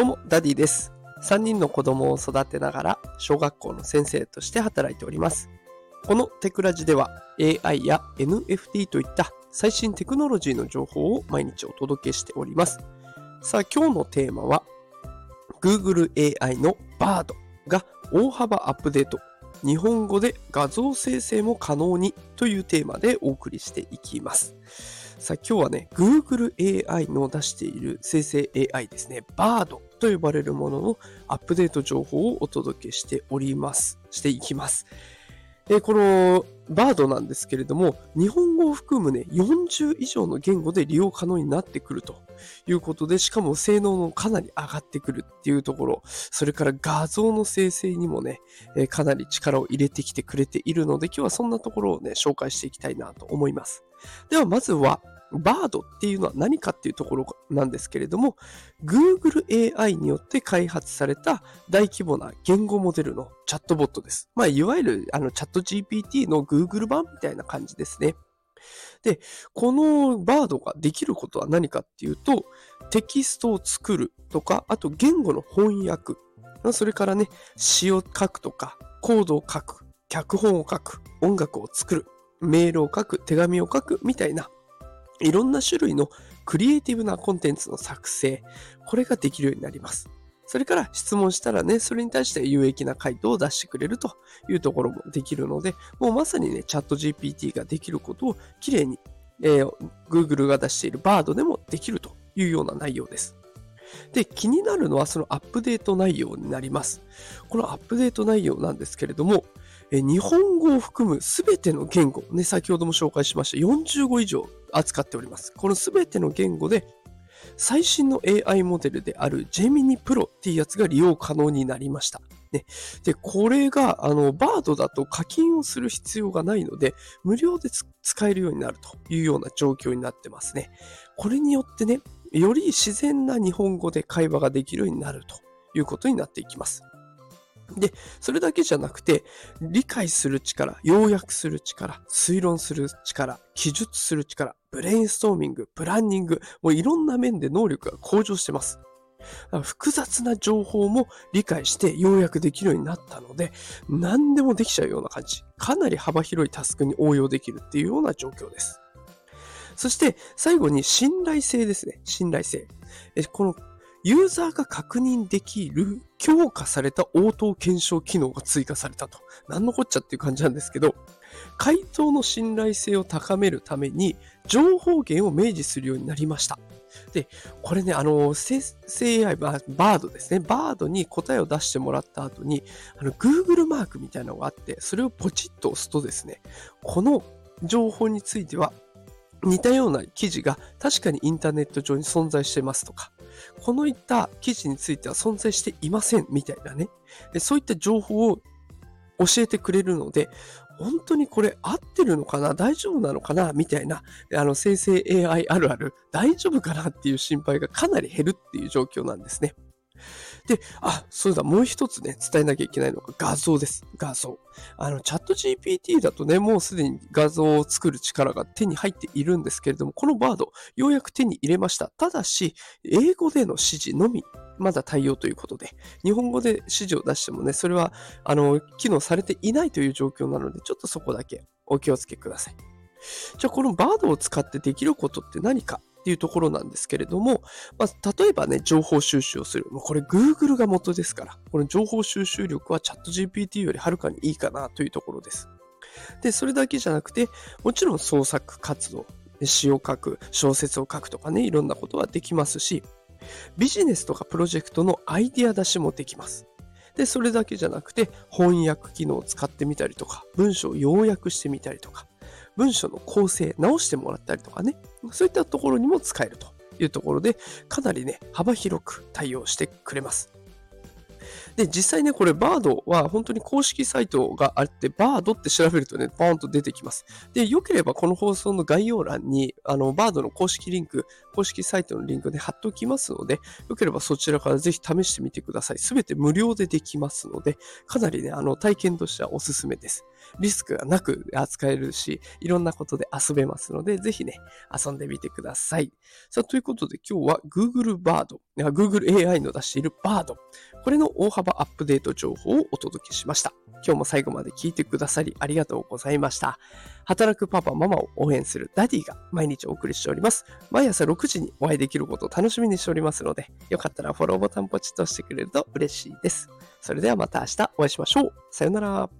どうも、ダディです。3人の子供を育てながら、小学校の先生として働いております。このテクラジでは、AI や NFT といった最新テクノロジーの情報を毎日お届けしております。さあ、今日のテーマは、Google AI の Bard が大幅アップデート。日本語で画像生成も可能にというテーマでお送りしていきます。さあ今日はね、Google AI の出している生成 AI ですね、Bard と呼ばれるもののアップデート情報をお届けしております。していきます。えこの Bard なんですけれども、日本語を含むね、40以上の言語で利用可能になってくるということで、しかも性能のかなり上がってくるっていうところ、それから画像の生成にもね、えかなり力を入れてきてくれているので、今日はそんなところをね、紹介していきたいなと思います。では、まずは、Bard っていうのは何かっていうところなんですけれども、Google AI によって開発された大規模な言語モデルのチャットボットです。まあ、いわゆるあのチャット GPT の Google 版みたいな感じですね。で、この Bard ができることは何かっていうと、テキストを作るとか、あと言語の翻訳、それからね、詩を書くとか、コードを書く、脚本を書く、音楽を作る、メールを書く、手紙を書くみたいな、いろんな種類のクリエイティブなコンテンツの作成、これができるようになります。それから質問したらね、それに対して有益な回答を出してくれるというところもできるので、もうまさにね、チャット GPT ができることをきれいに、えー Google が出している Bard でもできるというような内容です。で、気になるのはそのアップデート内容になります。このアップデート内容なんですけれども、え日本語を含むすべての言語、ね、先ほども紹介しました40語以上扱っております。このすべての言語で最新の AI モデルである Gemini Pro っていうやつが利用可能になりました。ね、で、これが、あの、Bard だと課金をする必要がないので、無料で使えるようになるというような状況になってますね。これによってね、より自然な日本語で会話ができるようになるということになっていきます。で、それだけじゃなくて、理解する力、要約する力、推論する力、記述する力、ブレインストーミング、プランニング、もういろんな面で能力が向上してます。複雑な情報も理解して要約できるようになったので、何でもできちゃうような感じ。かなり幅広いタスクに応用できるっていうような状況です。そして最後に信頼性ですね。信頼性。このユーザーが確認できる強化された応答検証機能が追加されたと。何のこっちゃっていう感じなんですけど、回答の信頼性を高めるために情報源を明示するようになりました。で、これね、あの、生成 AI、バードですね。バードに答えを出してもらった後に、あの、Google マークみたいなのがあって、それをポチッと押すとですね、この情報については、似たような記事が確かにインターネット上に存在してますとか、このいった記事については存在していませんみたいなね、そういった情報を教えてくれるので、本当にこれ合ってるのかな大丈夫なのかなみたいな、あの生成 AI あるある、大丈夫かなっていう心配がかなり減るっていう状況なんですね。で、あ、そうだ、もう一つね、伝えなきゃいけないのが画像です。画像。あの、チャット GPT だとね、もうすでに画像を作る力が手に入っているんですけれども、このバード、ようやく手に入れました。ただし、英語での指示のみ、まだ対応ということで、日本語で指示を出してもね、それは、あの、機能されていないという状況なので、ちょっとそこだけお気をつけください。じゃあ、このバードを使ってできることって何かっていうところなんですけれども、まあ、例えばね、情報収集をする。もうこれ Google が元ですから、この情報収集力はチャット GPT よりはるかにいいかなというところです。で、それだけじゃなくて、もちろん創作活動、詩を書く、小説を書くとかね、いろんなことはできますし、ビジネスとかプロジェクトのアイディア出しもできます。で、それだけじゃなくて、翻訳機能を使ってみたりとか、文章を要約してみたりとか、文章の構成、直してもらったりとかね、そういったところにも使えるというところで、かなりね、幅広く対応してくれます。で、実際ね、これ、バードは本当に公式サイトがあって、バードって調べるとね、バーンと出てきます。で、よければこの放送の概要欄に、あの、バードの公式リンク、公式サイトのリンクで貼っておきますので、よければそちらからぜひ試してみてください。すべて無料でできますので、かなりね、あの、体験としてはおすすめです。リスクがなく扱えるし、いろんなことで遊べますので、ぜひね、遊んでみてください。さあ、ということで今日は Google Bard、Google AI の出している Bard、これの大幅アップデート情報をお届けしました。今日も最後まで聞いてくださりありがとうございました。働くパパ、ママを応援するダディが毎日お送りしております。毎朝6時にお会いできることを楽しみにしておりますので、よかったらフォローボタンポチッとしてくれると嬉しいです。それではまた明日お会いしましょう。さよなら。